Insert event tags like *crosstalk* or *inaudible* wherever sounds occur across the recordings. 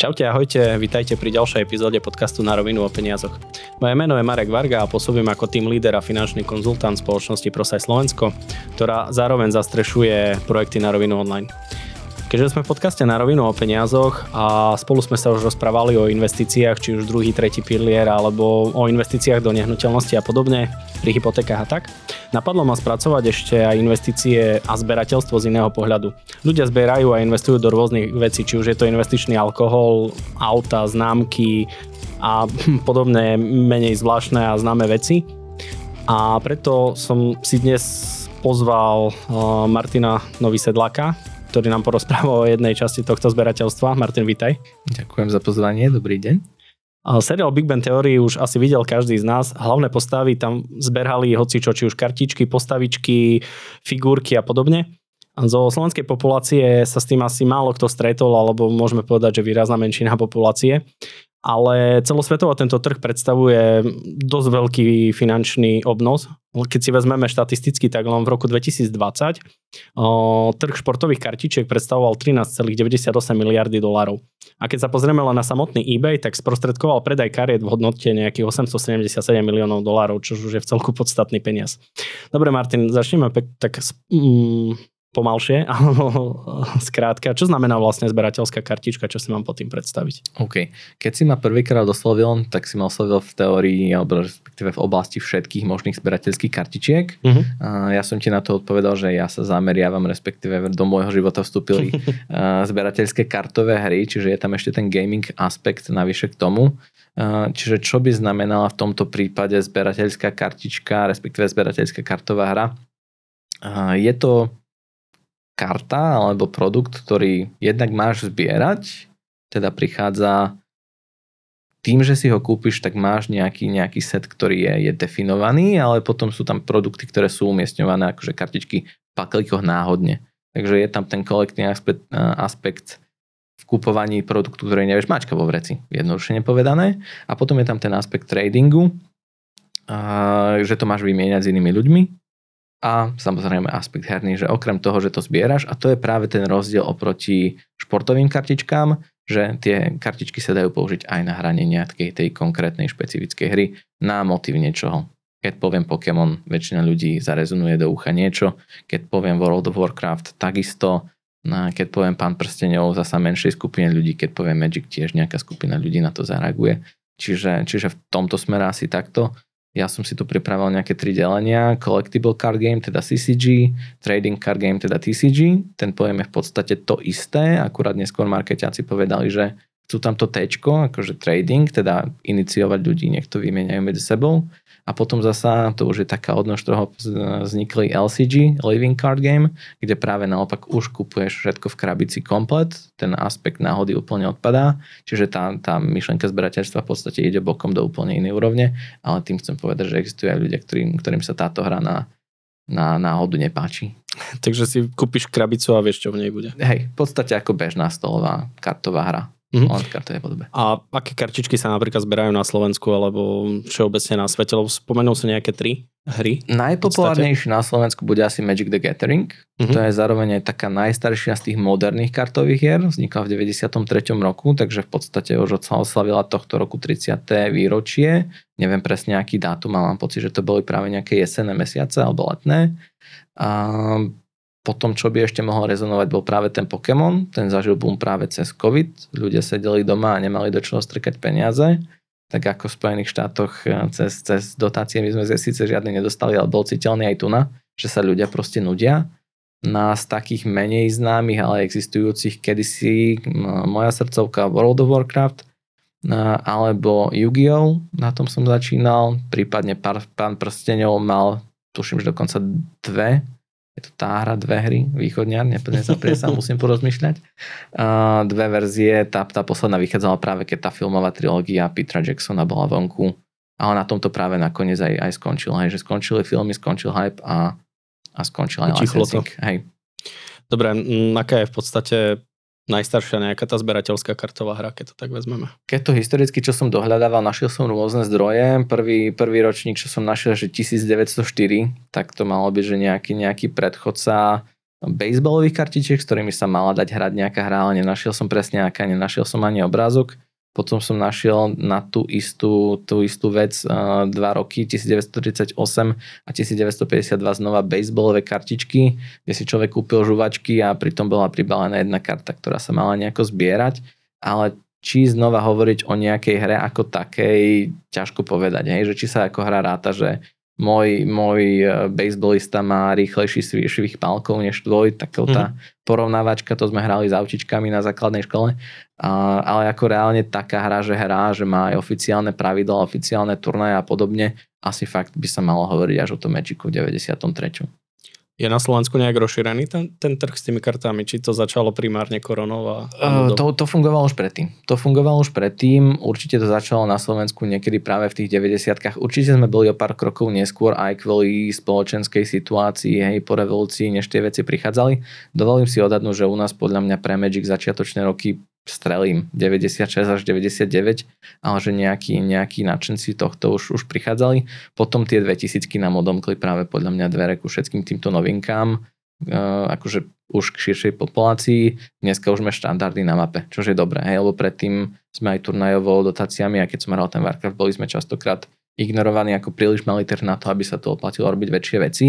Čaute, ahojte, vítajte pri ďalšej epizóde podcastu Na rovinu o peniazoch. Moje meno je Marek Varga a pôsobím ako tým líder a finančný konzultant spoločnosti Prosaj Slovensko, ktorá zároveň zastrešuje projekty Na rovinu online. Keďže sme v podcaste na rovinu o peniazoch a spolu sme sa už rozprávali o investíciách, či už druhý, tretí pilier, alebo o investíciách do nehnuteľnosti a podobne, pri hypotékach a tak, napadlo ma spracovať ešte aj investície a zberateľstvo z iného pohľadu. Ľudia zberajú a investujú do rôznych vecí, či už je to investičný alkohol, auta, známky a *laughs* podobné menej zvláštne a známe veci. A preto som si dnes pozval Martina Novisedlaka, ktorý nám porozpráva o jednej časti tohto zberateľstva. Martin, vítaj. Ďakujem za pozvanie, dobrý deň. Seriál Big Bang Theory už asi videl každý z nás. Hlavné postavy tam zberhali hoci čo, či už kartičky, postavičky, figurky a podobne. Zo slovenskej populácie sa s tým asi málo kto stretol, alebo môžeme povedať, že výrazná menšina populácie ale celosvetovo tento trh predstavuje dosť veľký finančný obnos. Keď si vezmeme štatisticky, tak len v roku 2020 o, trh športových kartičiek predstavoval 13,98 miliardy dolárov. A keď sa pozrieme len na samotný eBay, tak sprostredkoval predaj kariet v hodnote nejakých 877 miliónov dolárov, čo už je v celku podstatný peniaz. Dobre, Martin, začneme pek, tak mm, pomalšie, *laughs* alebo skrátka, čo znamená vlastne zberateľská kartička, čo si mám pod tým predstaviť? OK. Keď si ma prvýkrát oslovil, tak si ma oslovil v teórii, alebo respektíve v oblasti všetkých možných zberateľských kartičiek. Uh-huh. Ja som ti na to odpovedal, že ja sa zameriavam, respektíve do môjho života vstúpili *laughs* zberateľské kartové hry, čiže je tam ešte ten gaming aspekt navyše k tomu. Čiže čo by znamenala v tomto prípade zberateľská kartička, respektíve zberateľská kartová hra? Je to karta alebo produkt, ktorý jednak máš zbierať, teda prichádza tým, že si ho kúpiš, tak máš nejaký, nejaký set, ktorý je, je definovaný, ale potom sú tam produkty, ktoré sú umiestňované akože kartičky v paklíkoch náhodne. Takže je tam ten kolektívny aspekt, aspekt v kupovaní produktu, ktorý nevieš mačka vo vreci, jednoduše nepovedané. A potom je tam ten aspekt tradingu, že to máš vymieňať s inými ľuďmi, a samozrejme aspekt herný, že okrem toho, že to zbieraš, a to je práve ten rozdiel oproti športovým kartičkám, že tie kartičky sa dajú použiť aj na hranie nejakej tej konkrétnej špecifickej hry na motiv niečoho. Keď poviem Pokémon, väčšina ľudí zarezonuje do ucha niečo, keď poviem World of Warcraft, takisto, keď poviem Pán prstenov, zasa menšej skupine ľudí, keď poviem Magic, tiež nejaká skupina ľudí na to zareaguje. Čiže, čiže v tomto smere asi takto. Ja som si tu pripravil nejaké tri delenia. Collectible card game, teda CCG, trading card game, teda TCG. Ten pojem je v podstate to isté, akurát neskôr marketiaci povedali, že chcú tam to T, akože trading, teda iniciovať ľudí, nech to vymieňajú medzi sebou a potom zasa, to už je taká odnož toho vznikli LCG, Living Card Game, kde práve naopak už kupuješ všetko v krabici komplet, ten aspekt náhody úplne odpadá, čiže tá, tá myšlenka zberateľstva v podstate ide bokom do úplne inej úrovne, ale tým chcem povedať, že existujú aj ľudia, ktorým, ktorým sa táto hra na, na náhodu nepáči. *laughs* Takže si kúpiš krabicu a vieš, čo v nej bude. Hej, v podstate ako bežná stolová kartová hra. Mm-hmm. Len v kartovej podobe. A aké kartičky sa napríklad zberajú na Slovensku alebo všeobecne na svete? Lebo spomenul som nejaké tri hry. Najpopulárnejší na Slovensku bude asi Magic the Gathering. Mm-hmm. To je zároveň aj taká najstaršia z tých moderných kartových hier. Vznikla v 93. roku, takže v podstate už oslavila tohto roku 30. výročie. Neviem presne aký dátum, ale mám pocit, že to boli práve nejaké jesenné mesiace alebo letné. A potom, čo by ešte mohol rezonovať, bol práve ten Pokémon. Ten zažil boom práve cez COVID. Ľudia sedeli doma a nemali do čoho strkať peniaze. Tak ako v Spojených štátoch e, cez, cez dotácie my sme síce žiadne nedostali, ale bol citeľný aj tu na, že sa ľudia proste nudia. Na z takých menej známych, ale existujúcich kedysi moja srdcovka World of Warcraft, alebo Yu-Gi-Oh! Na tom som začínal, prípadne Pán prstenov mal, tuším, že dokonca dve je to tá hra, dve hry, východňar, neplne sa sa, *laughs* musím porozmýšľať. Uh, dve verzie, tá, tá posledná vychádzala práve, keď tá filmová trilógia Petra Jacksona bola vonku, ale na tomto práve nakoniec aj, aj skončil, hej, že skončili filmy, skončil hype a, a skončil aj licensing. Hej. Dobre, aká je v podstate najstaršia nejaká tá zberateľská kartová hra, keď to tak vezmeme. Keď to historicky, čo som dohľadával, našiel som rôzne zdroje. Prvý, prvý ročník, čo som našiel, že 1904, tak to malo byť, že nejaký, nejaký predchodca baseballových kartičiek, s ktorými sa mala dať hrať nejaká hra, ale nenašiel som presne aká, nenašiel som ani obrázok. Potom som našiel na tú istú, tú istú vec uh, dva roky, 1938 a 1952 znova baseballové kartičky, kde si človek kúpil žuvačky a pritom bola pribalená jedna karta, ktorá sa mala nejako zbierať. Ale či znova hovoriť o nejakej hre ako takej, ťažko povedať, hej, že či sa ako hra ráta, že môj, môj e, baseballista má rýchlejší svých pálkov než tvoj, tak tá mm-hmm. porovnávačka, to sme hrali s autičkami na základnej škole, a, ale ako reálne taká hra, že hrá, že má aj oficiálne pravidla, oficiálne turnaje a podobne, asi fakt by sa malo hovoriť až o tom Magicu v 93. Je na Slovensku nejak rozšírený ten, ten trh s tými kartami? Či to začalo primárne koronou? A, uh, to, to fungovalo už predtým. To fungovalo už predtým. Určite to začalo na Slovensku niekedy práve v tých 90 Určite sme boli o pár krokov neskôr aj kvôli spoločenskej situácii, hej, po revolúcii, než tie veci prichádzali. Dovolím si odhadnúť, že u nás podľa mňa pre Magic začiatočné roky strelím 96 až 99, ale že nejakí, nejakí nadšenci tohto už, už prichádzali. Potom tie 2000 nám odomkli práve podľa mňa dvere ku všetkým týmto novinkám, uh, akože už k širšej populácii. Dneska už sme štandardy na mape, čo je dobré, hej, lebo predtým sme aj turnajovo dotáciami a keď som hral ten Warcraft, boli sme častokrát ignorovaní ako príliš malý trh na to, aby sa to oplatilo robiť väčšie veci.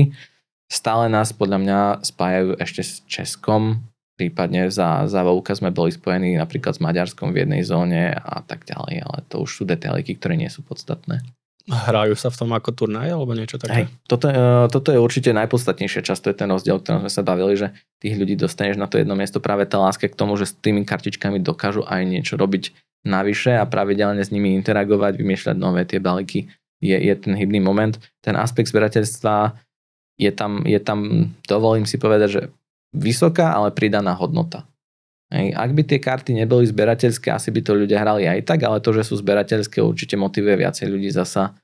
Stále nás podľa mňa spájajú ešte s Českom, prípadne za, za Vovka sme boli spojení napríklad s Maďarskom v jednej zóne a tak ďalej, ale to už sú detailiky, ktoré nie sú podstatné. Hrajú sa v tom ako turnaj alebo niečo také? Hej, toto, uh, toto je určite najpodstatnejšia časť, to je ten rozdiel, o ktorom sme sa bavili, že tých ľudí dostaneš na to jedno miesto práve tá láska k tomu, že s tými kartičkami dokážu aj niečo robiť navyše a pravidelne s nimi interagovať, vymýšľať nové tie balíky je, je ten hybný moment. Ten aspekt zberateľstva je tam, je tam, dovolím si povedať, že vysoká, ale pridaná hodnota. Hej. Ak by tie karty neboli zberateľské, asi by to ľudia hrali aj tak, ale to, že sú zberateľské, určite motivuje viacej ľudí zasa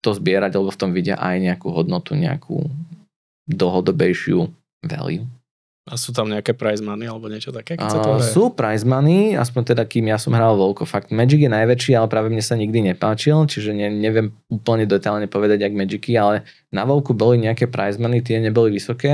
to zbierať, lebo v tom vidia aj nejakú hodnotu, nejakú dlhodobejšiu value. A sú tam nejaké prize money alebo niečo také? Keď sa to sú prize money, aspoň teda kým ja som hral voľko. Fakt Magic je najväčší, ale práve mne sa nikdy nepáčil, čiže ne, neviem úplne detailne povedať, jak Magicy, ale na voľku boli nejaké prize money, tie neboli vysoké,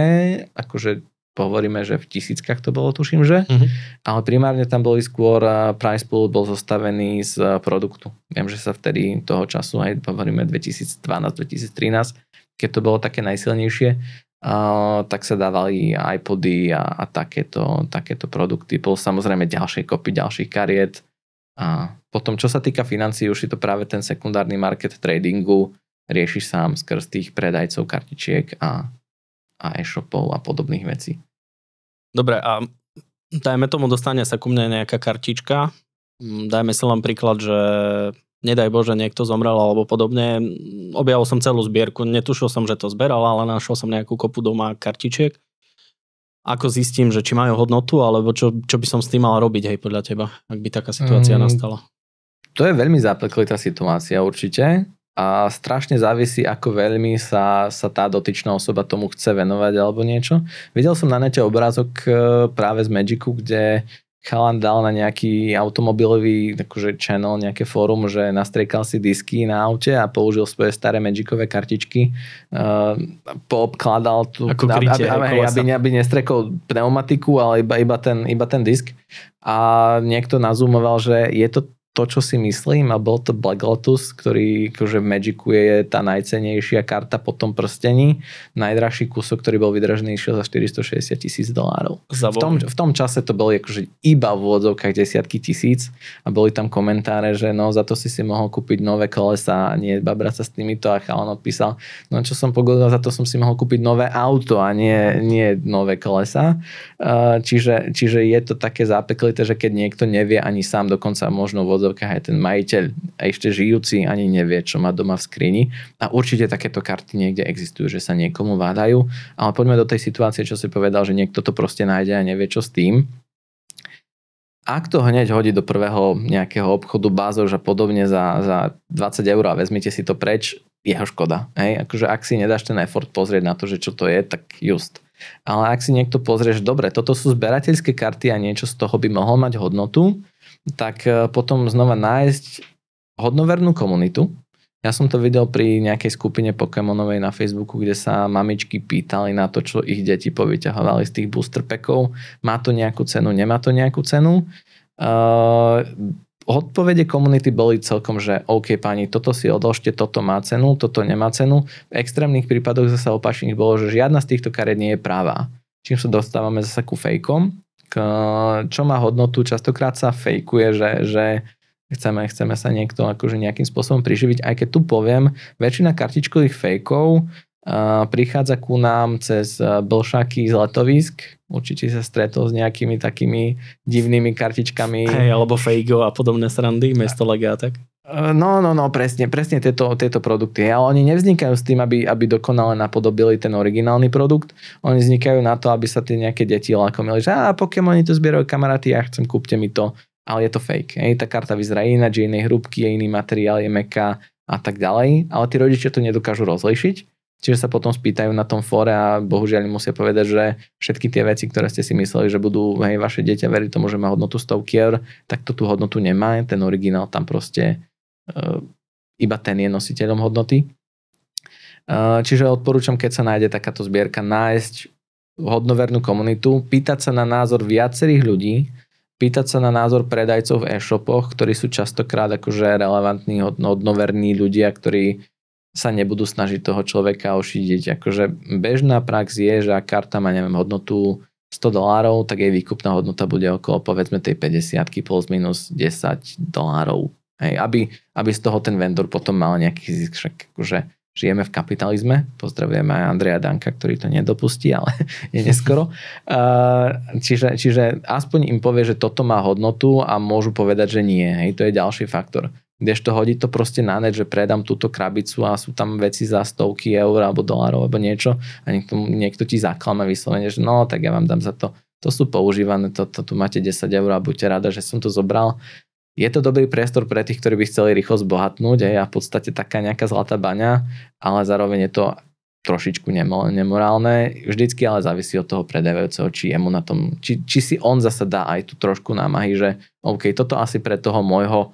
akože hovoríme, že v tisíckach to bolo, tuším, že. Uh-huh. Ale primárne tam boli skôr, price pool bol zostavený z produktu. Viem, že sa vtedy toho času, aj hovoríme 2012-2013, keď to bolo také najsilnejšie, uh, tak sa dávali iPody a, a takéto, takéto produkty. Bol samozrejme ďalšie kopy ďalších kariet. A potom, čo sa týka financií, už si to práve ten sekundárny market tradingu rieši sám skrz tých predajcov kartičiek a, a e-shopov a podobných vecí. Dobre, a dajme tomu, dostane sa ku mne nejaká kartička, mm, dajme si len príklad, že nedaj Bože, niekto zomrel alebo podobne. Objavil som celú zbierku, netušil som, že to zberal, ale našiel som nejakú kopu doma kartičiek. Ako zistím, že či majú hodnotu, alebo čo, čo by som s tým mal robiť, hej, podľa teba, ak by taká situácia mm, nastala? To je veľmi zapeklitá situácia určite a strašne závisí, ako veľmi sa, sa tá dotyčná osoba tomu chce venovať alebo niečo. Videl som na nete obrázok e, práve z Magicu, kde chalan dal na nejaký automobilový akože channel, nejaké fórum, že nastriekal si disky na aute a použil svoje staré Magicové kartičky, uh, poobkladal tu, Ako krytie, aby, aby, aby, aby nestrekol pneumatiku, ale iba, iba, ten, iba ten disk. A niekto nazúmoval, že je to to, čo si myslím a bol to Black Lotus, ktorý akože v Magicu je tá najcenejšia karta po tom prstení. Najdrahší kúsok, ktorý bol vydražený, išiel za 460 tisíc dolárov. V tom, v tom čase to boli akože iba v úvodzovkách desiatky tisíc a boli tam komentáre, že no za to si si mohol kúpiť nové kolesa a nie babrať sa s týmito a chalan odpísal, no čo som pogodil, za to som si mohol kúpiť nové auto a nie, nie nové kolesa. Čiže, čiže je to také zápeklité, že keď niekto nevie ani sám dokonca možno úvodzovkách aj ten majiteľ a ešte žijúci ani nevie, čo má doma v skrini. A určite takéto karty niekde existujú, že sa niekomu vádajú. Ale poďme do tej situácie, čo si povedal, že niekto to proste nájde a nevie, čo s tým. Ak to hneď hodí do prvého nejakého obchodu bázož a podobne za, za 20 eur a vezmite si to preč, jeho škoda. Hej? Akože ak si nedáš ten effort pozrieť na to, že čo to je, tak just. Ale ak si niekto pozrieš, dobre, toto sú zberateľské karty a niečo z toho by mohol mať hodnotu, tak e, potom znova nájsť hodnovernú komunitu, Ja som to videl pri nejakej skupine Pokémonovej na Facebooku, kde sa mamičky pýtali na to, čo ich deti povyťahovali z tých booster packov. Má to nejakú cenu, nemá to nejakú cenu. Uh, odpovede komunity boli celkom, že OK pani, toto si odložte, toto má cenu, toto nemá cenu. V extrémnych prípadoch zase opačných bolo, že žiadna z týchto kariet nie je pravá. Čím sa dostávame zase ku fejkom, čo má hodnotu, častokrát sa fejkuje, že, že chceme, chceme sa niekto akože nejakým spôsobom priživiť, aj keď tu poviem, väčšina kartičkových fejkov uh, prichádza ku nám cez blšaky z letovisk, určite sa stretol s nejakými takými divnými kartičkami. Hej, alebo fejgo a podobné srandy, mesto legátek. No, no, no, presne, presne tieto, tieto produkty. Ale oni nevznikajú s tým, aby, aby dokonale napodobili ten originálny produkt. Oni vznikajú na to, aby sa tie nejaké deti lakomili, že a Pokémoni to zbierajú kamaráty, ja chcem, kúpte mi to ale je to fake. Hej. Tá karta vyzerá ináč, je inej hrúbky, je iný materiál, je meká a tak ďalej, ale tí rodičia to nedokážu rozlišiť, čiže sa potom spýtajú na tom fóre a bohužiaľ musia povedať, že všetky tie veci, ktoré ste si mysleli, že budú, hej, vaše dieťa veriť tomu, že má hodnotu stovky eur, tak to tú hodnotu nemá, ten originál tam proste iba ten je nositeľom hodnoty. Uh, čiže odporúčam, keď sa nájde takáto zbierka, nájsť hodnovernú komunitu, pýtať sa na názor viacerých ľudí, pýtať sa na názor predajcov v e-shopoch, ktorí sú častokrát akože relevantní, hodnoverní ľudia, ktorí sa nebudú snažiť toho človeka ošidiť. Akože bežná prax je, že ak karta má neviem, hodnotu 100 dolárov, tak jej výkupná hodnota bude okolo povedzme tej 50 plus minus 10 dolárov. Hej, aby, aby z toho ten vendor potom mal nejaký zisk. Však akože žijeme v kapitalizme. Pozdravujem aj Andreja Danka, ktorý to nedopustí, ale *laughs* je neskoro. čiže, čiže aspoň im povie, že toto má hodnotu a môžu povedať, že nie. Hej, to je ďalší faktor. Kdežto hodí to proste na net, že predám túto krabicu a sú tam veci za stovky eur alebo dolárov alebo niečo a niekto, niekto ti zaklame vyslovene, že no tak ja vám dám za to. To sú používané, to, to, tu máte 10 eur a buďte rada, že som to zobral je to dobrý priestor pre tých, ktorí by chceli rýchlo zbohatnúť a v podstate taká nejaká zlatá baňa, ale zároveň je to trošičku nemorálne. Vždycky ale závisí od toho predávajúceho, či jemu na tom, či, či si on zase dá aj tú trošku námahy, že OK, toto asi pre toho môjho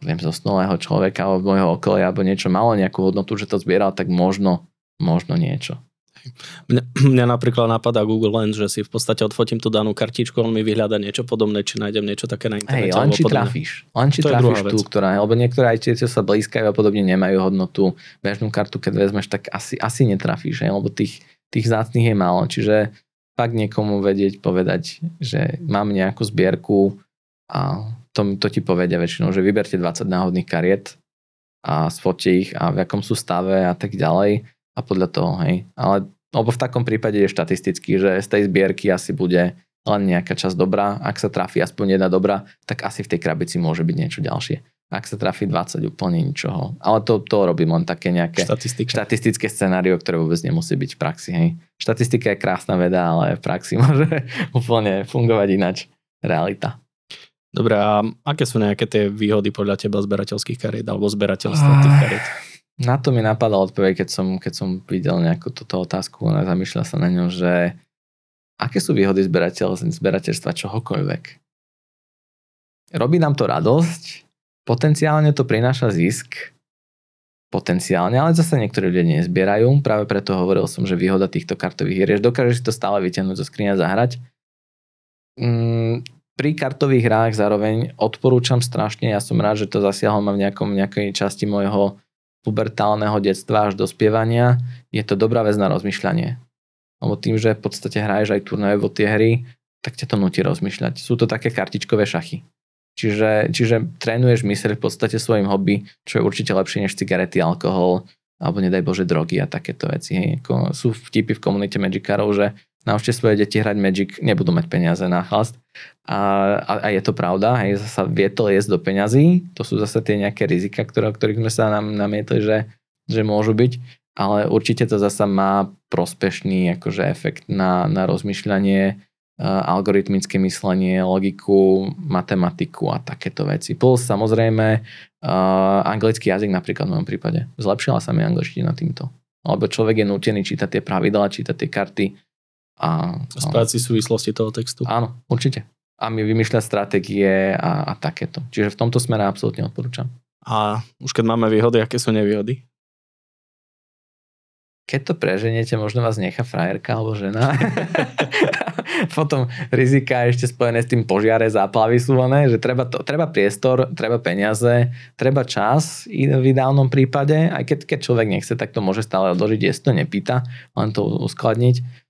poviem, zosnulého človeka alebo môjho okolia alebo niečo malo nejakú hodnotu, že to zbieral, tak možno, možno niečo. Mňa, *clears throat* mňa napríklad napadá Google Lens, že si v podstate odfotím tú danú kartičku, on mi vyhľada niečo podobné, či nájdem niečo také na internete. Hej, len či podobné. trafíš. Len či to trafíš tú, ktorá, lebo niektoré aj tie, čo sa blízkajú a podobne nemajú hodnotu. Bežnú kartu, keď vezmeš, tak asi, asi netrafíš, hej, lebo tých, tých zácných je málo. Čiže pak niekomu vedieť povedať, že mám nejakú zbierku a to, to ti povedia väčšinou, že vyberte 20 náhodných kariet a sfotte ich a v akom sú stave a tak ďalej a podľa toho, hej. Ale lebo v takom prípade je štatisticky, že z tej zbierky asi bude len nejaká časť dobrá. Ak sa trafí aspoň jedna dobrá, tak asi v tej krabici môže byť niečo ďalšie. Ak sa trafí 20, úplne ničoho. Ale to, to robím len také nejaké Štatistika. štatistické scenário, ktoré vôbec nemusí byť v praxi. Hej. Štatistika je krásna veda, ale v praxi *laughs* môže úplne fungovať inač. Realita. Dobre, a aké sú nejaké tie výhody podľa teba zberateľských kariet alebo zberateľstva tých kariet? Na to mi napadla odpoveď, keď som, keď som videl nejakú túto otázku a zamýšľal sa na ňu, že aké sú výhody zberateľ, zberateľstva čohokoľvek. Robí nám to radosť, potenciálne to prináša zisk, potenciálne, ale zase niektorí ľudia nezbierajú, práve preto hovoril som, že výhoda týchto kartových hier je, že dokážeš si to stále vyťahnuť zo skriňa zahrať. Mm, pri kartových hrách zároveň odporúčam strašne, ja som rád, že to zasiahol ma v nejakom, nejakej časti môjho pubertálneho detstva až do spievania, je to dobrá vec na rozmýšľanie. Lebo tým, že v podstate hraješ aj turnaje vo tie hry, tak ťa to nutí rozmýšľať. Sú to také kartičkové šachy. Čiže, čiže trénuješ myseľ v podstate svojim hobby, čo je určite lepšie než cigarety, alkohol, alebo nedaj Bože drogy a takéto veci. Hej. Ako sú vtipy v komunite Magicárov, že naučte svoje deti hrať Magic, nebudú mať peniaze na chlast. A, a, a je to pravda, hej, zasa vie to jesť do peňazí, to sú zase tie nejaké rizika, ktoré, o ktorých sme sa nám namietli, že, že môžu byť, ale určite to zasa má prospešný akože efekt na, na rozmýšľanie, algoritmické myslenie, logiku, matematiku a takéto veci. Plus samozrejme uh, anglický jazyk napríklad v mojom prípade. Zlepšila sa mi angličtina týmto. Lebo človek je nutený čítať tie pravidlá, čítať tie karty, a, Spájať si súvislosti toho textu. Áno, určite. A mi vymýšľať stratégie a, a takéto. Čiže v tomto smere absolútne odporúčam. A už keď máme výhody, aké sú nevýhody? keď to preženiete, možno vás nechá frajerka alebo žena. *laughs* Potom rizika ešte spojené s tým požiare, záplavy sú oné, že treba, to, treba priestor, treba peniaze, treba čas v ideálnom prípade, aj keď, keď človek nechce, tak to môže stále odložiť, jestli to nepýta, len to uskladniť.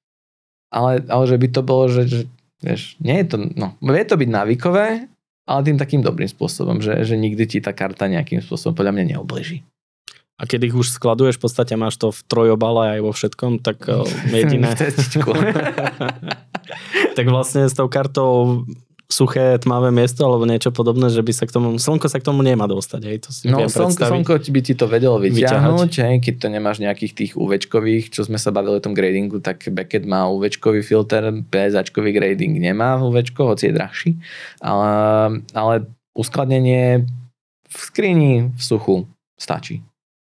Ale, ale že by to bolo, že, že vieš, nie je to, no, vie to byť návykové, ale tým takým dobrým spôsobom, že, že nikdy ti tá karta nejakým spôsobom podľa mňa neobliží. A keď ich už skladuješ, v podstate máš to v trojobale aj vo všetkom, tak uh, *laughs* jediné... *laughs* tak vlastne s tou kartou suché, tmavé miesto alebo niečo podobné, že by sa k tomu, slnko sa k tomu nemá dostať, hej, to si No slnko, slnko by ti to vedelo vyťahnuť, hej, keď to nemáš nejakých tých UVčkových, čo sme sa bavili o tom gradingu, tak Beckett má UVčkový filter, PSAčkový grading nemá UVčko, hoci je drahší, ale, ale uskladnenie v skrini v suchu stačí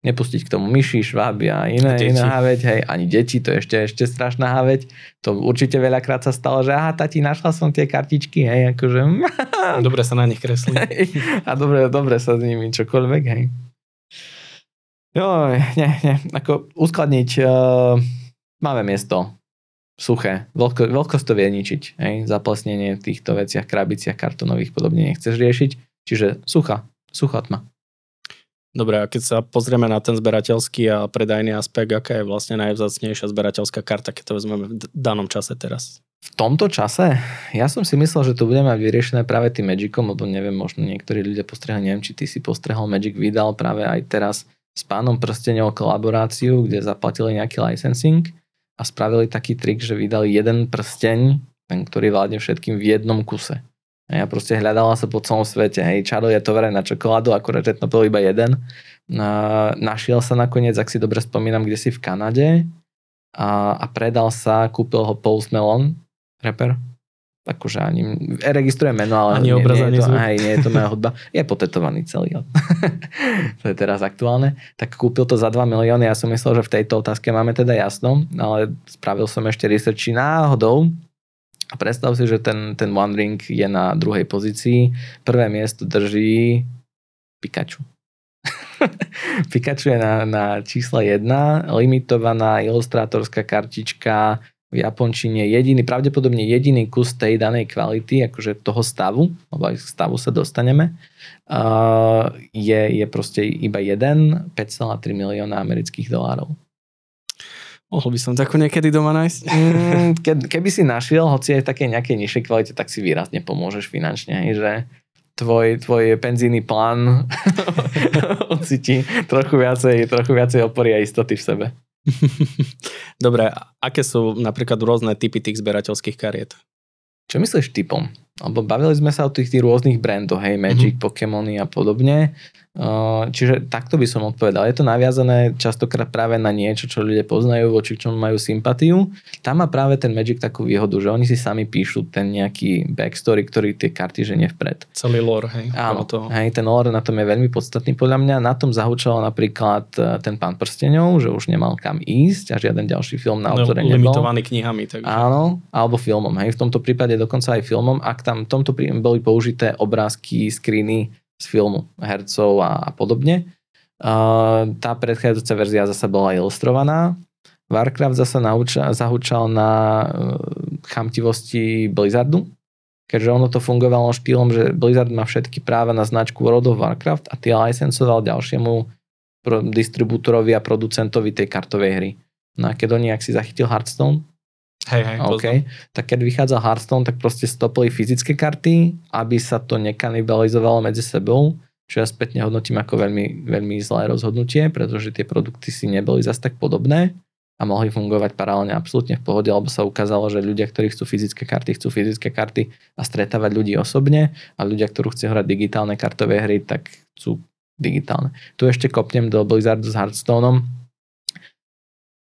nepustiť k tomu myši, šváby a iné, iné haveť, hej, ani deti, to je ešte, ešte strašná haveť. To určite veľakrát sa stalo, že aha, tati, našla som tie kartičky, hej, akože... *laughs* Dobre sa na nich kreslí. a dobre, dobre sa s nimi čokoľvek, hej. Jo, nie, nie, ako uskladniť, uh, máme miesto, suché, veľko, veľkosť to vie ničiť, hej, zaplesnenie v týchto veciach, krabiciach, kartonových podobne nechceš riešiť, čiže sucha, suchá tma. Dobre, a keď sa pozrieme na ten zberateľský a predajný aspekt, aká je vlastne najvzácnejšia zberateľská karta, keď to vezmeme v danom čase teraz? V tomto čase? Ja som si myslel, že to budeme mať vyriešené práve tým Magicom, lebo neviem, možno niektorí ľudia postrehli, neviem, či ty si postrehol, Magic vydal práve aj teraz s pánom prstenov kolaboráciu, kde zaplatili nejaký licensing a spravili taký trik, že vydali jeden prsteň, ten, ktorý vládne všetkým v jednom kuse. Ja proste hľadala sa po celom svete. Hej, čaro je to verejné na čokoládu, akurát že to bol iba jeden. Našiel sa nakoniec, ak si dobre spomínam, kde si v Kanade a, a predal sa, kúpil ho Post Melon, rapper. Akože ani, registruje meno, ale ani nie, obraz, nie, je to, hej, nie je to moja hudba. *laughs* Je potetovaný celý. *laughs* to je teraz aktuálne. Tak kúpil to za 2 milióny. Ja som myslel, že v tejto otázke máme teda jasno, ale spravil som ešte research, či náhodou a predstav si, že ten, ten One Ring je na druhej pozícii. Prvé miesto drží Pikachu. *laughs* Pikachu je na, na čísle 1, limitovaná ilustrátorská kartička v Japončine jediný, pravdepodobne jediný kus tej danej kvality, akože toho stavu, lebo aj k stavu sa dostaneme, uh, je, je proste iba jeden 5,3 milióna amerických dolárov. Mohol by som takú niekedy doma nájsť? Mm, ke, keby si našiel, hoci aj v takej nejakej nižšej kvalite, tak si výrazne pomôžeš finančne, hej, že tvoj, tvoj penzíny plán *laughs* ucíti trochu viacej, trochu viacej opory a istoty v sebe. Dobre, aké sú napríklad rôzne typy tých zberateľských kariet? Čo myslíš typom? Lebo bavili sme sa o tých, tých rôznych brandoch, hej, Magic, mm-hmm. Pokémony a podobne. Čiže takto by som odpovedal. Je to naviazané častokrát práve na niečo, čo ľudia poznajú, voči čomu majú sympatiu. Tam má práve ten Magic takú výhodu, že oni si sami píšu ten nejaký backstory, ktorý tie karty ženie vpred. Celý lore, hej. Áno, to... hej, ten lore na tom je veľmi podstatný podľa mňa. Na tom zahučal napríklad e, ten pán prstenov, že už nemal kam ísť a žiaden ďalší film na autore no, nebol. Limitovaný knihami. Takže... Áno, alebo filmom. Hej, v tomto prípade dokonca aj filmom, ak tam v tomto boli použité obrázky, screeny z filmu, hercov a, a podobne. Uh, tá predchádzajúca verzia zase bola ilustrovaná. Warcraft zase nauča, zahúčal na uh, chamtivosti Blizzardu, keďže ono to fungovalo štýlom, že Blizzard má všetky práva na značku World of Warcraft a tie licensoval ďalšiemu distribútorovi a producentovi tej kartovej hry. No a keď oni, ak si zachytil Hearthstone, Hej, hej, okay. Tak keď vychádzal Hearthstone, tak proste stopili fyzické karty, aby sa to nekanibalizovalo medzi sebou, čo ja spätne hodnotím ako veľmi, veľmi zlé rozhodnutie, pretože tie produkty si neboli zase tak podobné a mohli fungovať paralelne absolútne v pohode, lebo sa ukázalo, že ľudia, ktorí chcú fyzické karty, chcú fyzické karty a stretávať ľudí osobne a ľudia, ktorí chcú hrať digitálne kartové hry, tak chcú digitálne. Tu ešte kopnem do Blizzardu s Hearthstoneom,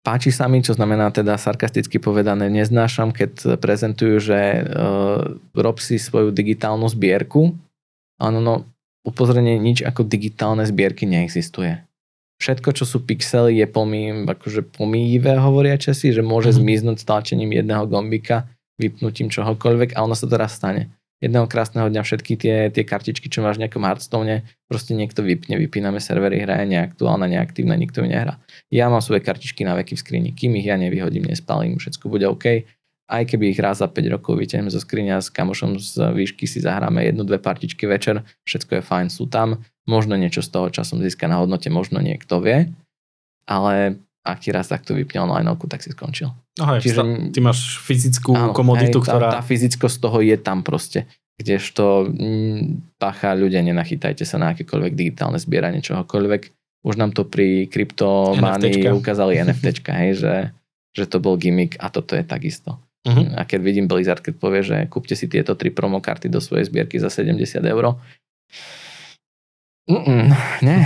Páči sa mi, čo znamená teda sarkasticky povedané, neznášam, keď prezentujú, že uh, rob si svoju digitálnu zbierku. Áno, no, upozorenie, nič ako digitálne zbierky neexistuje. Všetko, čo sú pixely, je pomý, akože pomíjivé, hovoria Česi, že môže mm-hmm. zmiznúť stlačením jedného gombika, vypnutím čohokoľvek a ono sa teraz stane. Jedného krásneho dňa všetky tie, tie kartičky, čo máš v nejakom Hearthstone, proste niekto vypne, vypíname servery, hra je neaktuálna, neaktívna, nikto ju nehrá. Ja mám svoje kartičky na veky v skrini, kým ich ja nevyhodím, nespalím, všetko bude OK. Aj keby ich raz za 5 rokov vyťahneme zo skriňa s kamošom z výšky si zahráme jednu, dve partičky večer, všetko je fajn, sú tam. Možno niečo z toho časom získa na hodnote, možno niekto vie, ale ak ti raz takto vypne online tak si skončil. Aha, Čiže, ty máš fyzickú áno, komoditu, hej, ktorá... Tá, tá fyzickosť toho je tam proste. Kdežto mm, pacha ľudia, nenachytajte sa na akékoľvek digitálne zbieranie čohokoľvek. Už nám to pri kryptománii ukázali *laughs* NFTčka, hej, že, že to bol gimmick a toto je takisto. Uh-huh. A keď vidím Blizzard, keď povie, že kúpte si tieto tri promokarty do svojej zbierky za 70 eur, Mm-mm, nie,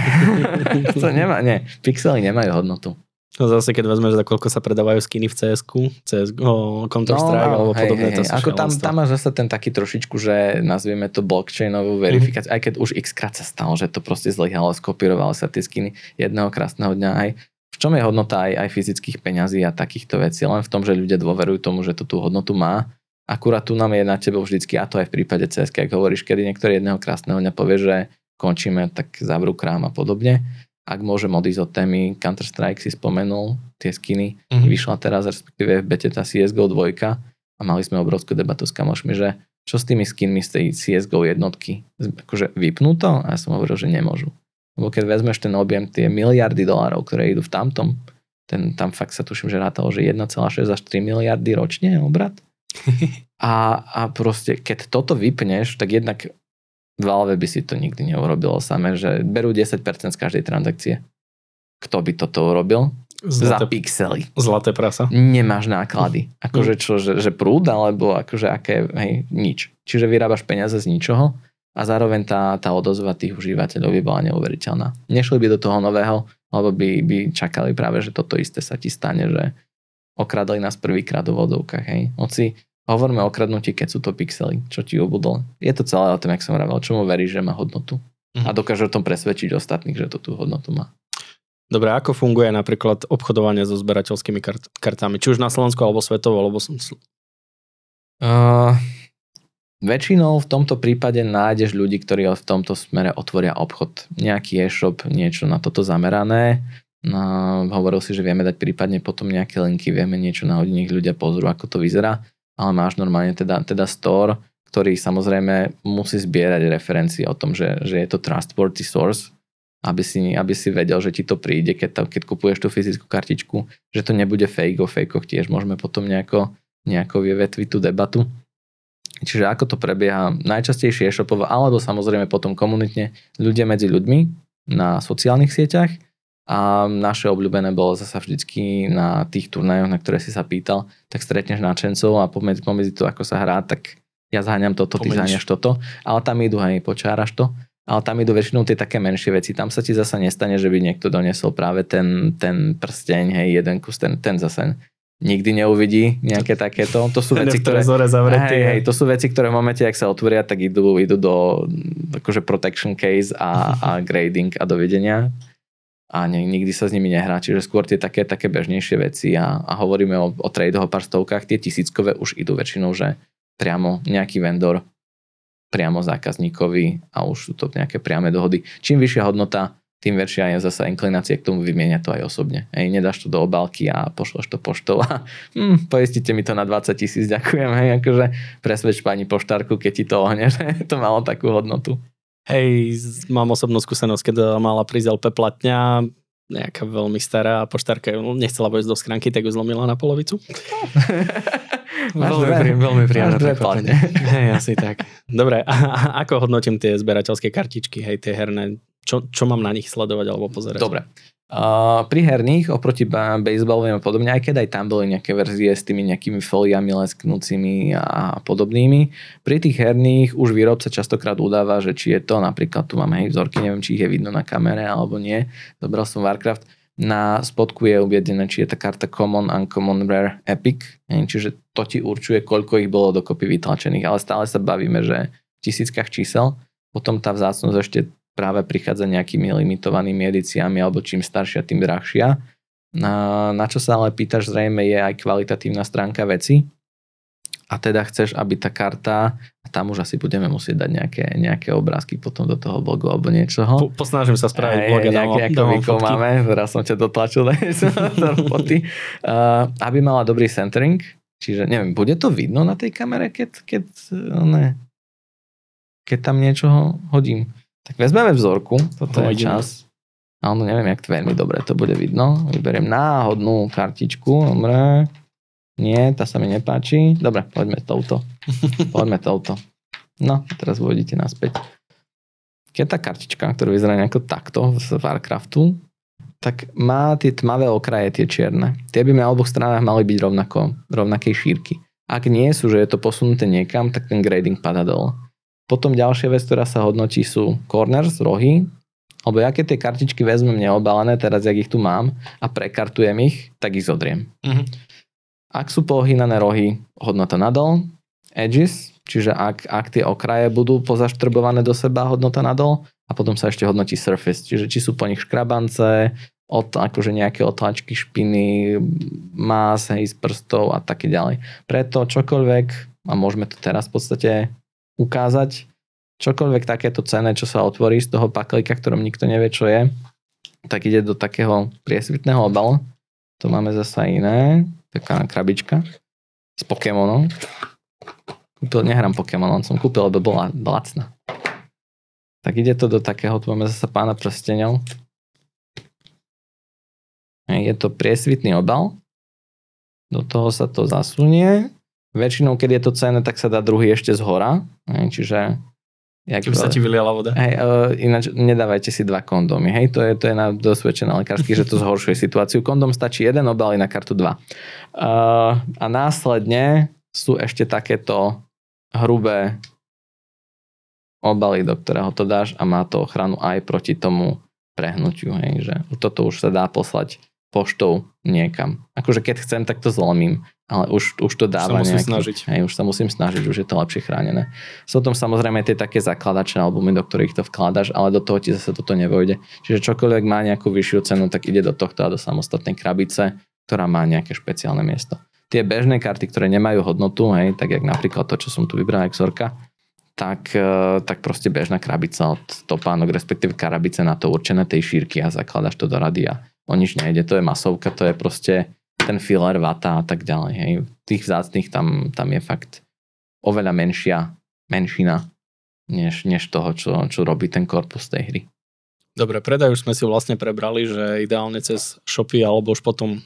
*laughs* to nemá, nie, pixely nemajú hodnotu. No zase, keď vezmeš, za koľko sa predávajú skiny v CS-ku, CS, oh, Counter-Strike no, alebo hej, podobné, hej, to sú Ako tam, tam máš zase ten taký trošičku, že nazvieme to blockchainovú mhm. verifikáciu, mm-hmm. aj keď už x krát sa stalo, že to proste zlyhalo, skopírovalo sa tie skiny jedného krásneho dňa aj v čom je hodnota aj, aj fyzických peňazí a takýchto vecí? Len v tom, že ľudia dôverujú tomu, že to tú hodnotu má. Akurát tu nám je na tebe vždycky, a to aj v prípade CS, ak hovoríš, kedy niektorý jedného krásneho dňa povie, že končíme, tak zavrú krám a podobne ak môžem odísť od témy, Counter-Strike si spomenul, tie skiny, mm-hmm. vyšla teraz, respektíve v bete tá CSGO 2 a mali sme obrovskú debatu s kamošmi, že čo s tými skinmi z tej CSGO jednotky, akože vypnú to? A ja som hovoril, že nemôžu. Lebo keď vezmeš ten objem, tie miliardy dolárov, ktoré idú v tamtom, ten, tam fakt sa tuším, že rátalo, že 1,6 až 3 miliardy ročne je obrat. *laughs* a, a proste, keď toto vypneš, tak jednak Valve by si to nikdy neurobilo samé, že berú 10% z každej transakcie. Kto by toto urobil? Zlaté, za pixely. Zlaté prasa. Nemáš náklady. Akože čo, že, že prúd, alebo akože aké, hej, nič. Čiže vyrábaš peniaze z ničoho a zároveň tá, tá odozva tých užívateľov by bola neuveriteľná. Nešli by do toho nového, lebo by, by čakali práve, že toto isté sa ti stane, že okradli nás prvýkrát v vodovkách, hej. Hoci Hovoríme o kradnutí, keď sú to pixely, čo ti obudol. Je to celé o tom, jak som vravel, čomu veríš, že má hodnotu. Uh-huh. A dokáže o tom presvedčiť ostatných, že to tú hodnotu má. Dobre, ako funguje napríklad obchodovanie so zberateľskými kart- kartami? Či už na Slovensku, alebo svetovo, alebo... Uh, väčšinou v tomto prípade nájdeš ľudí, ktorí v tomto smere otvoria obchod. Nejaký e-shop, niečo na toto zamerané. No, hovoril si, že vieme dať prípadne potom nejaké linky, vieme niečo nahodiť, nech ľudia pozrú, ako to vyzerá ale máš normálne teda, teda store, ktorý samozrejme musí zbierať referencie o tom, že, že je to trustworthy source, aby si, aby si vedel, že ti to príde, keď, tam, keď kupuješ tú fyzickú kartičku, že to nebude fake, o fejkoch tiež. Môžeme potom nejako, nejako vyvetviť tú debatu. Čiže ako to prebieha? Najčastejšie e-shopovo, alebo samozrejme potom komunitne ľudia medzi ľuďmi na sociálnych sieťach, a naše obľúbené bolo zasa vždycky na tých turnajoch, na ktoré si sa pýtal, tak stretneš náčencov a pomedzi, pomedzi to, ako sa hrá, tak ja zháňam toto, ty zháňaš toto. Ale tam idú, hej, počáraš to. Ale tam idú väčšinou tie také menšie veci. Tam sa ti zasa nestane, že by niekto doniesol práve ten, ten prsteň, hej, jeden kus, ten, ten zase nikdy neuvidí nejaké takéto. To sú veci, ktoré... Zavretý, hej, hej, to sú veci, ktoré v momente, ak sa otvoria, tak idú, idú do akože protection case a, a grading a dovidenia a nikdy sa s nimi nehrá, čiže skôr tie také, také bežnejšie veci a, a hovoríme o, o tradeoch o pár stovkách, tie tisíckové už idú väčšinou, že priamo nejaký vendor priamo zákazníkovi a už sú to nejaké priame dohody. Čím vyššia hodnota, tým väčšia je zasa inklinácia k tomu vymieňať to aj osobne. Hej, nedáš to do obálky a pošleš to poštou a *laughs* hm, poistite mi to na 20 tisíc, ďakujem. Hej, akože presvedč pani poštárku, keď ti to ohne, *laughs* že to malo takú hodnotu. Hej, mám osobnú skúsenosť, keď mala prísť LP platňa, nejaká veľmi stará a poštárka nechcela vojsť do skranky, tak ju zlomila na polovicu. *laughs* veľmi, prí, veľmi príjemné prekvapenie. *laughs* Hej, asi tak. Dobre, a, a ako hodnotím tie zberateľské kartičky, hej, tie herné? Čo, čo mám na nich sledovať alebo pozerať? Dobre. Uh, pri herných oproti baseballovým a podobne, aj keď aj tam boli nejaké verzie s tými nejakými foliami lesknúcimi a podobnými, pri tých herných už výrobca častokrát udáva, že či je to, napríklad tu máme hej vzorky, neviem, či ich je vidno na kamere alebo nie, zobral som Warcraft, na spodku je uvedené, či je tá karta Common, Uncommon, Rare, Epic, čiže to ti určuje, koľko ich bolo dokopy vytlačených, ale stále sa bavíme, že v tisíckach čísel, potom tá vzácnosť ešte práve prichádza nejakými limitovanými edíciami alebo čím staršia, tým drahšia. Na, na čo sa ale pýtaš, zrejme je aj kvalitatívna stránka veci. a teda chceš, aby tá karta, a tam už asi budeme musieť dať nejaké, nejaké obrázky potom do toho blogu alebo niečoho. Po, posnažím sa spraviť blog a nejaké, nejaké máme, teraz som ťa dotlačil *laughs* do roboty. Uh, aby mala dobrý centering, čiže neviem, bude to vidno na tej kamere, keď, keď, ne, keď tam niečo hodím. Tak vezmeme vzorku, toto je čas. A ono neviem, jak veľmi dobre to bude vidno. Vyberiem náhodnú kartičku, dobre. Nie, tá sa mi nepáči. Dobre, poďme touto. *laughs* Poďme touto. No, teraz uvidíte naspäť. Keď tá kartička, ktorá vyzerá nejako takto z Warcraftu, tak má tie tmavé okraje, tie čierne. Tie by na oboch stranách mali byť rovnako, rovnakej šírky. Ak nie sú, že je to posunuté niekam, tak ten grading pada dole. Potom ďalšia vec, ktorá sa hodnotí sú corners, rohy, alebo ja keď tie kartičky vezmem neobalené, teraz jak ich tu mám a prekartujem ich, tak ich zodriem. Uh-huh. Ak sú pohynané rohy, hodnota nadol, edges, čiže ak, ak tie okraje budú pozaštrbované do seba, hodnota nadol a potom sa ešte hodnotí surface, čiže či sú po nich škrabance, od, akože nejaké otlačky špiny, más, hej, z prstov a také ďalej. Preto čokoľvek, a môžeme to teraz v podstate ukázať, čokoľvek takéto cené, čo sa otvorí z toho paklika, ktorom nikto nevie, čo je, tak ide do takého priesvitného obalu. To máme zasa iné taká krabička s Pokémonom. Kúpil, nehrám Pokémonom, som kúpil, lebo bola lacná. Tak ide to do takého, tu máme zase pána prstenov. Je to priesvitný obal. Do toho sa to zasunie. Väčšinou, keď je to cenné, tak sa dá druhý ešte z hora. Čiže Jak Keby sa ti vyliala voda. Hej, uh, ináč nedávajte si dva kondómy. Hej, to je, to je na dosvedčené lekársky, že to zhoršuje situáciu. Kondóm stačí jeden obal na kartu dva. Uh, a následne sú ešte takéto hrubé obaly, do ktorého to dáš a má to ochranu aj proti tomu prehnutiu. Hej, že toto už sa dá poslať poštou niekam. Akože keď chcem, tak to zlomím ale už, už to dáva už sa nejaký, snažiť. Hej, už sa musím snažiť, už je to lepšie chránené. Sú tom samozrejme tie také zakladačné albumy, do ktorých to vkladaš, ale do toho ti zase toto nevojde. Čiže čokoľvek má nejakú vyššiu cenu, tak ide do tohto a do samostatnej krabice, ktorá má nejaké špeciálne miesto. Tie bežné karty, ktoré nemajú hodnotu, hej, tak jak napríklad to, čo som tu vybral, Exorka, tak, e, tak proste bežná krabica od topánok, respektíve krabice na to určené tej šírky a zakladaš to do rady a o nič nejde. To je masovka, to je proste ten filler, vata a tak ďalej. Hej. Tých vzácných tam, tam je fakt oveľa menšia menšina, než, než toho, čo, čo robí ten korpus tej hry. Dobre, predaj už sme si vlastne prebrali, že ideálne cez shopy alebo už potom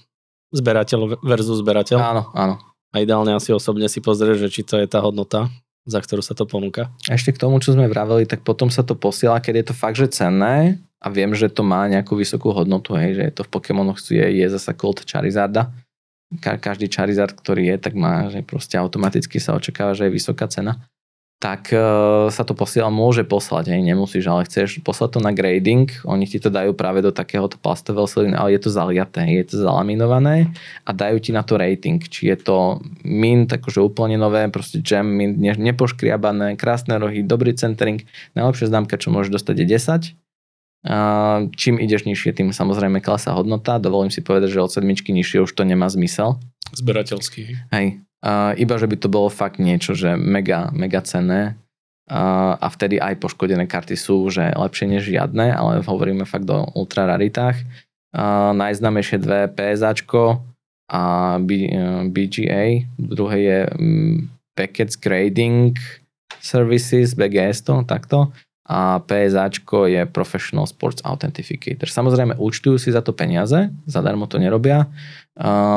zberateľ versus zberateľ. Áno, áno. A ideálne asi osobne si pozrieť, že či to je tá hodnota, za ktorú sa to ponúka. Ešte k tomu, čo sme vraveli, tak potom sa to posiela, keď je to fakt, že cenné a viem, že to má nejakú vysokú hodnotu, hej, že je to v Pokémonoch je, je zasa Colt Charizarda. Ka- každý Charizard, ktorý je, tak má, že proste automaticky sa očakáva, že je vysoká cena tak uh, sa to posiela, môže poslať, hej, nemusíš, ale chceš poslať to na grading, oni ti to dajú práve do takéhoto plastového siliny, ale je to zaliaté, je to zalaminované a dajú ti na to rating, či je to mint, akože úplne nové, proste jam mint, ne, nepoškriabané, krásne rohy, dobrý centering, najlepšia známka, čo môžeš dostať je 10, a čím ideš nižšie, tým samozrejme klesá hodnota. Dovolím si povedať, že od sedmičky nižšie už to nemá zmysel. Zberateľský. Hej. Iba, že by to bolo fakt niečo, že mega, mega cenné. A, a vtedy aj poškodené karty sú, že lepšie než žiadne, ale hovoríme fakt o ultra raritách. A najznámejšie dve PSAčko a B, BGA, druhé je mm, Packets Grading Services, BGS to, takto a PSAčko je Professional Sports Authenticator. Samozrejme, účtujú si za to peniaze, zadarmo to nerobia.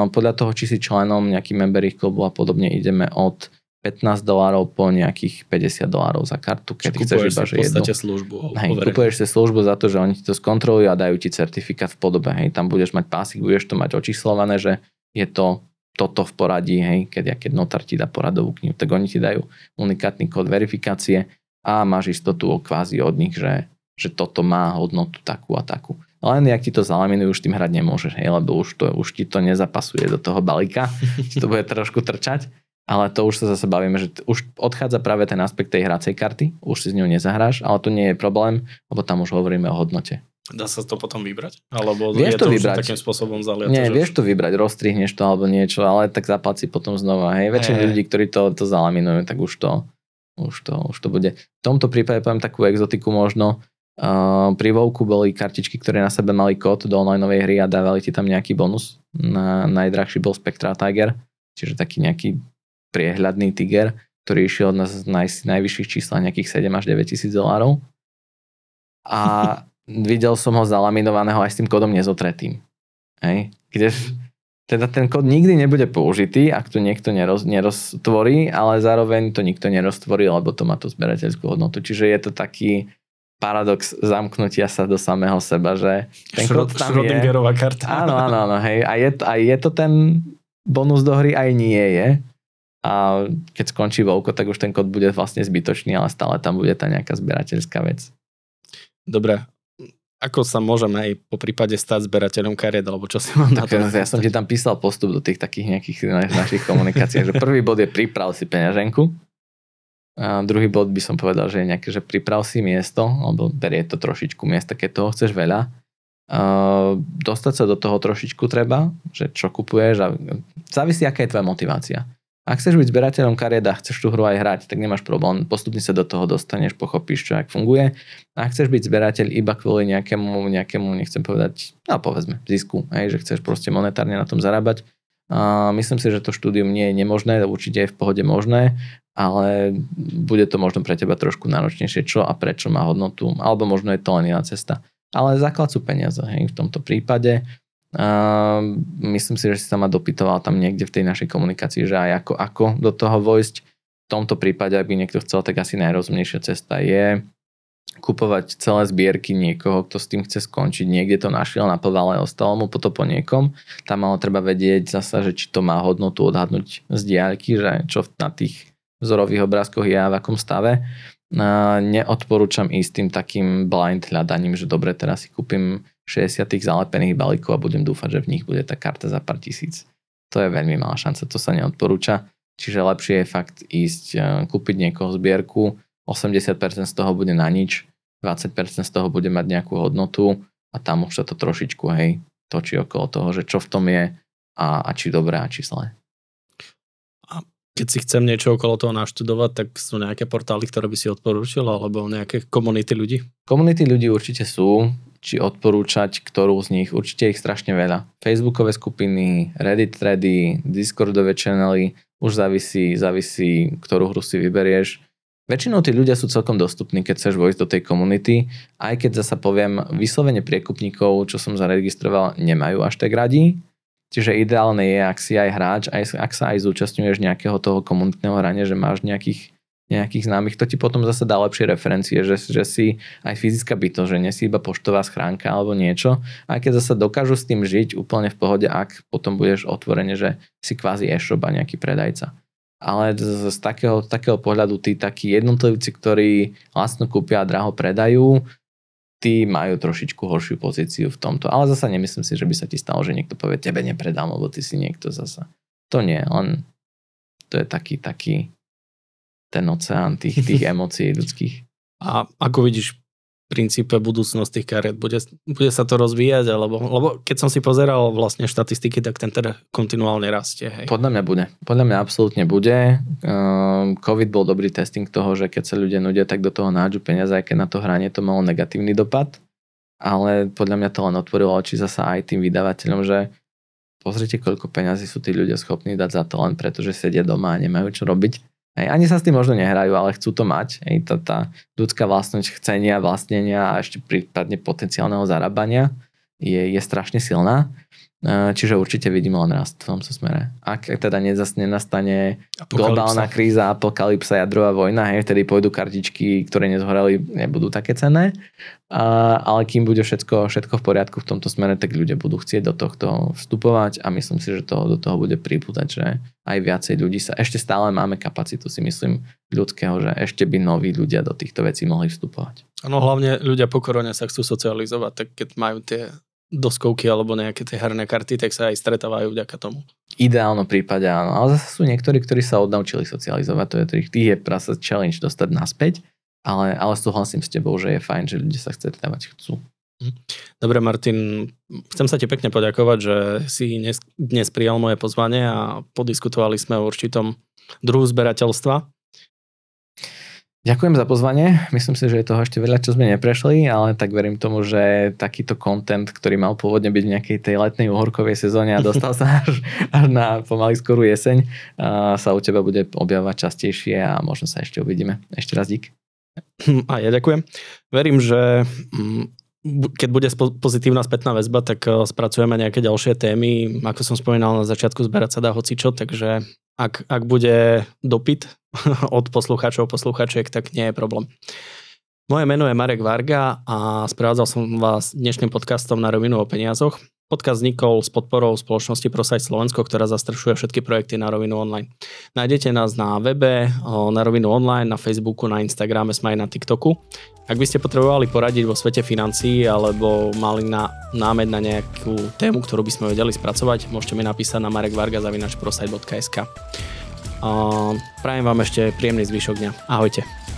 Podľa toho, či si členom nejaký member ich klubu a podobne, ideme od 15 dolárov po nejakých 50 dolárov za kartu, keď Čiže chceš iba, že v podstate jednu. službu. Hej, kupuješ si službu za to, že oni ti to skontrolujú a dajú ti certifikát v podobe. Hej, tam budeš mať pásik, budeš to mať očíslované, že je to toto v poradí, hej, keď, keď notár ti dá poradovú knihu, tak oni ti dajú unikátny kód verifikácie a máš istotu kvázi od nich, že, že toto má hodnotu takú a takú. Len jak ti to zalaminujú, už tým hrať nemôžeš, hej, lebo už, to, už ti to nezapasuje do toho balíka, *laughs* ti to bude trošku trčať, ale to už sa zase bavíme, že už odchádza práve ten aspekt tej hracej karty, už si s ňou nezahráš, ale to nie je problém, lebo tam už hovoríme o hodnote. Dá sa to potom vybrať? Alebo vieš je to, to vybrať. takým spôsobom zaliaté? Nie, vieš to vybrať, rozstrihneš to alebo niečo, ale tak zaplaci potom znova. Hej, väčšina Hej. ľudí, ktorí to, to zalaminujú, tak už to, už to, už to bude. V tomto prípade poviem takú exotiku možno. Uh, pri Vovku boli kartičky, ktoré na sebe mali kód do onlineovej hry a dávali ti tam nejaký bonus. Na, najdrahší bol Spectral Tiger, čiže taký nejaký priehľadný tiger, ktorý išiel na z naj, najvyšších číslach nejakých 7 až 9 tisíc dolárov. A *laughs* videl som ho zalaminovaného aj s tým kódom nezotretým. Hej? Kde teda ten kód nikdy nebude použitý, ak to niekto neroz, neroztvorí, ale zároveň to nikto neroztvorí, lebo to má tú zberateľskú hodnotu. Čiže je to taký paradox zamknutia sa do samého seba, že ten Šro- kód tam je. Karta. Áno, áno, áno, hej. A je, a je to ten bonus do hry, aj nie je. A keď skončí Vovko, tak už ten kód bude vlastne zbytočný, ale stále tam bude tá nejaká zberateľská vec. Dobre. Ako sa môžeme aj po prípade stať zberateľom kariet, alebo čo si mám na Tak, to? ja som ti tam písal postup do tých takých nejakých na- našich komunikácií, že prvý bod je priprav si peňaženku. A druhý bod by som povedal, že je nejaké, že priprav si miesto, alebo berie to trošičku miesta, keď toho chceš veľa. A dostať sa do toho trošičku treba, že čo kupuješ a závisí, aká je tvoja motivácia. Ak chceš byť zberateľom kariet a chceš tú hru aj hrať, tak nemáš problém. Postupne sa do toho dostaneš, pochopíš, čo ak funguje. A ak chceš byť zberateľ iba kvôli nejakému, nejakému nechcem povedať, no povedzme, zisku, hej, že chceš proste monetárne na tom zarábať, a myslím si, že to štúdium nie je nemožné, určite je v pohode možné, ale bude to možno pre teba trošku náročnejšie, čo a prečo má hodnotu, alebo možno je to len iná cesta. Ale základ sú peniaze, hej, v tomto prípade. A myslím si, že si sa ma dopytoval tam niekde v tej našej komunikácii, že aj ako, ako do toho vojsť. V tomto prípade, ak by niekto chcel, tak asi najrozumnejšia cesta je kupovať celé zbierky niekoho, kto s tým chce skončiť. Niekde to našiel na ale ostalo mu to po niekom. Tam ale treba vedieť zasa, že či to má hodnotu odhadnúť z diaľky, že čo na tých vzorových obrázkoch je a v akom stave. Neodporúčam ísť tým takým blind hľadaním, že dobre, teraz si kúpim 60 tých zalepených balíkov a budem dúfať, že v nich bude tá karta za pár tisíc. To je veľmi malá šanca, to sa neodporúča. Čiže lepšie je fakt ísť, e, kúpiť niekoho zbierku, 80% z toho bude na nič, 20% z toho bude mať nejakú hodnotu a tam už sa to trošičku, hej, točí okolo toho, že čo v tom je a, a či dobré a či zlé. Keď si chcem niečo okolo toho naštudovať, tak sú nejaké portály, ktoré by si odporúčil, alebo nejaké komunity ľudí? Komunity ľudí určite sú, či odporúčať, ktorú z nich, určite ich strašne veľa. Facebookové skupiny, Reddit thready, Discordové channely, už závisí, závisí, ktorú hru si vyberieš. Väčšinou tí ľudia sú celkom dostupní, keď chceš vojsť do tej komunity, aj keď zasa poviem, vyslovene priekupníkov, čo som zaregistroval, nemajú až tak radi. Čiže ideálne je, ak si aj hráč, aj, ak sa aj zúčastňuješ nejakého toho komunitného hrania, že máš nejakých, nejakých známych, to ti potom zase dá lepšie referencie, že, že si aj fyzická bytosť, že nie si iba poštová schránka alebo niečo. Aj keď zase dokážu s tým žiť úplne v pohode, ak potom budeš otvorene, že si kvázi e-shop a nejaký predajca. Ale z, z takého, takého pohľadu tí takí jednotlivci, ktorí lacno kúpia a draho predajú, tí majú trošičku horšiu pozíciu v tomto. Ale zasa nemyslím si, že by sa ti stalo, že niekto povie, tebe nepredám, lebo ty si niekto zasa. To nie, len to je taký, taký ten oceán tých, tých *laughs* emócií ľudských. A ako vidíš princípe budúcnosť tých kariet? Bude, bude sa to rozvíjať? Alebo, lebo keď som si pozeral vlastne štatistiky, tak ten teda kontinuálne rastie. Hej. Podľa mňa bude. Podľa mňa absolútne bude. Ehm, COVID bol dobrý testing toho, že keď sa ľudia nudia, tak do toho nádžu peniaze, aj keď na to hranie to malo negatívny dopad. Ale podľa mňa to len otvorilo oči zasa aj tým vydavateľom, že pozrite, koľko peňazí sú tí ľudia schopní dať za to len preto, že sedia doma a nemajú čo robiť. Hej, ani sa s tým možno nehrajú, ale chcú to mať. Hej, tá, tá ľudská vlastnosť chcenia, vlastnenia a ešte prípadne potenciálneho zarábania je, je strašne silná. E, Čiže určite vidíme len rast v tomto smere. Ak teda nezas nenastane globálna kríza, apokalypsa, jadrová vojna, hej, vtedy pôjdu kartičky, ktoré nezhoreli, nebudú také cenné. A, ale kým bude všetko, všetko v poriadku v tomto smere, tak ľudia budú chcieť do tohto vstupovať a myslím si, že to, do toho bude pripútať, že aj viacej ľudí sa, ešte stále máme kapacitu si myslím ľudského, že ešte by noví ľudia do týchto vecí mohli vstupovať. No hlavne ľudia po korone sa chcú socializovať, tak keď majú tie doskovky alebo nejaké tie herné karty, tak sa aj stretávajú vďaka tomu. Ideálnom prípade áno, ale zase sú niektorí, ktorí sa odnaučili socializovať, to je tých, tých je prasa challenge dostať naspäť, ale, ale súhlasím s tebou, že je fajn, že ľudia sa stretávať chcú. Dobre, Martin, chcem sa ti pekne poďakovať, že si dnes, dnes prijal moje pozvanie a podiskutovali sme o určitom druhu zberateľstva. Ďakujem za pozvanie. Myslím si, že je toho ešte veľa, čo sme neprešli, ale tak verím tomu, že takýto content, ktorý mal pôvodne byť v nejakej tej letnej uhorkovej sezóne a dostal sa až, *laughs* až na pomaly skorú jeseň, sa u teba bude objavovať častejšie a možno sa ešte uvidíme. Ešte raz dík. A ja ďakujem. Verím, že mm, keď bude pozitívna spätná väzba, tak eh, spracujeme nejaké ďalšie témy. Ako som spomínal na začiatku, zberať sa dá hocičo, takže ak, ak bude dopyt *laughs* od poslucháčov, posluchačiek, tak nie je problém. Moje meno je Marek Varga a sprevádzal som vás dnešným podcastom na rovinu o peniazoch. Podcast vznikol s podporou spoločnosti ProSite Slovensko, ktorá zastrešuje všetky projekty na rovinu online. Nájdete nás na webe, na rovinu online, na Facebooku, na Instagrame, sme aj na TikToku. Ak by ste potrebovali poradiť vo svete financií alebo mali na, námed na nejakú tému, ktorú by sme vedeli spracovať, môžete mi napísať na marekvarga.prosite.sk Prajem vám ešte príjemný zvyšok dňa. Ahojte.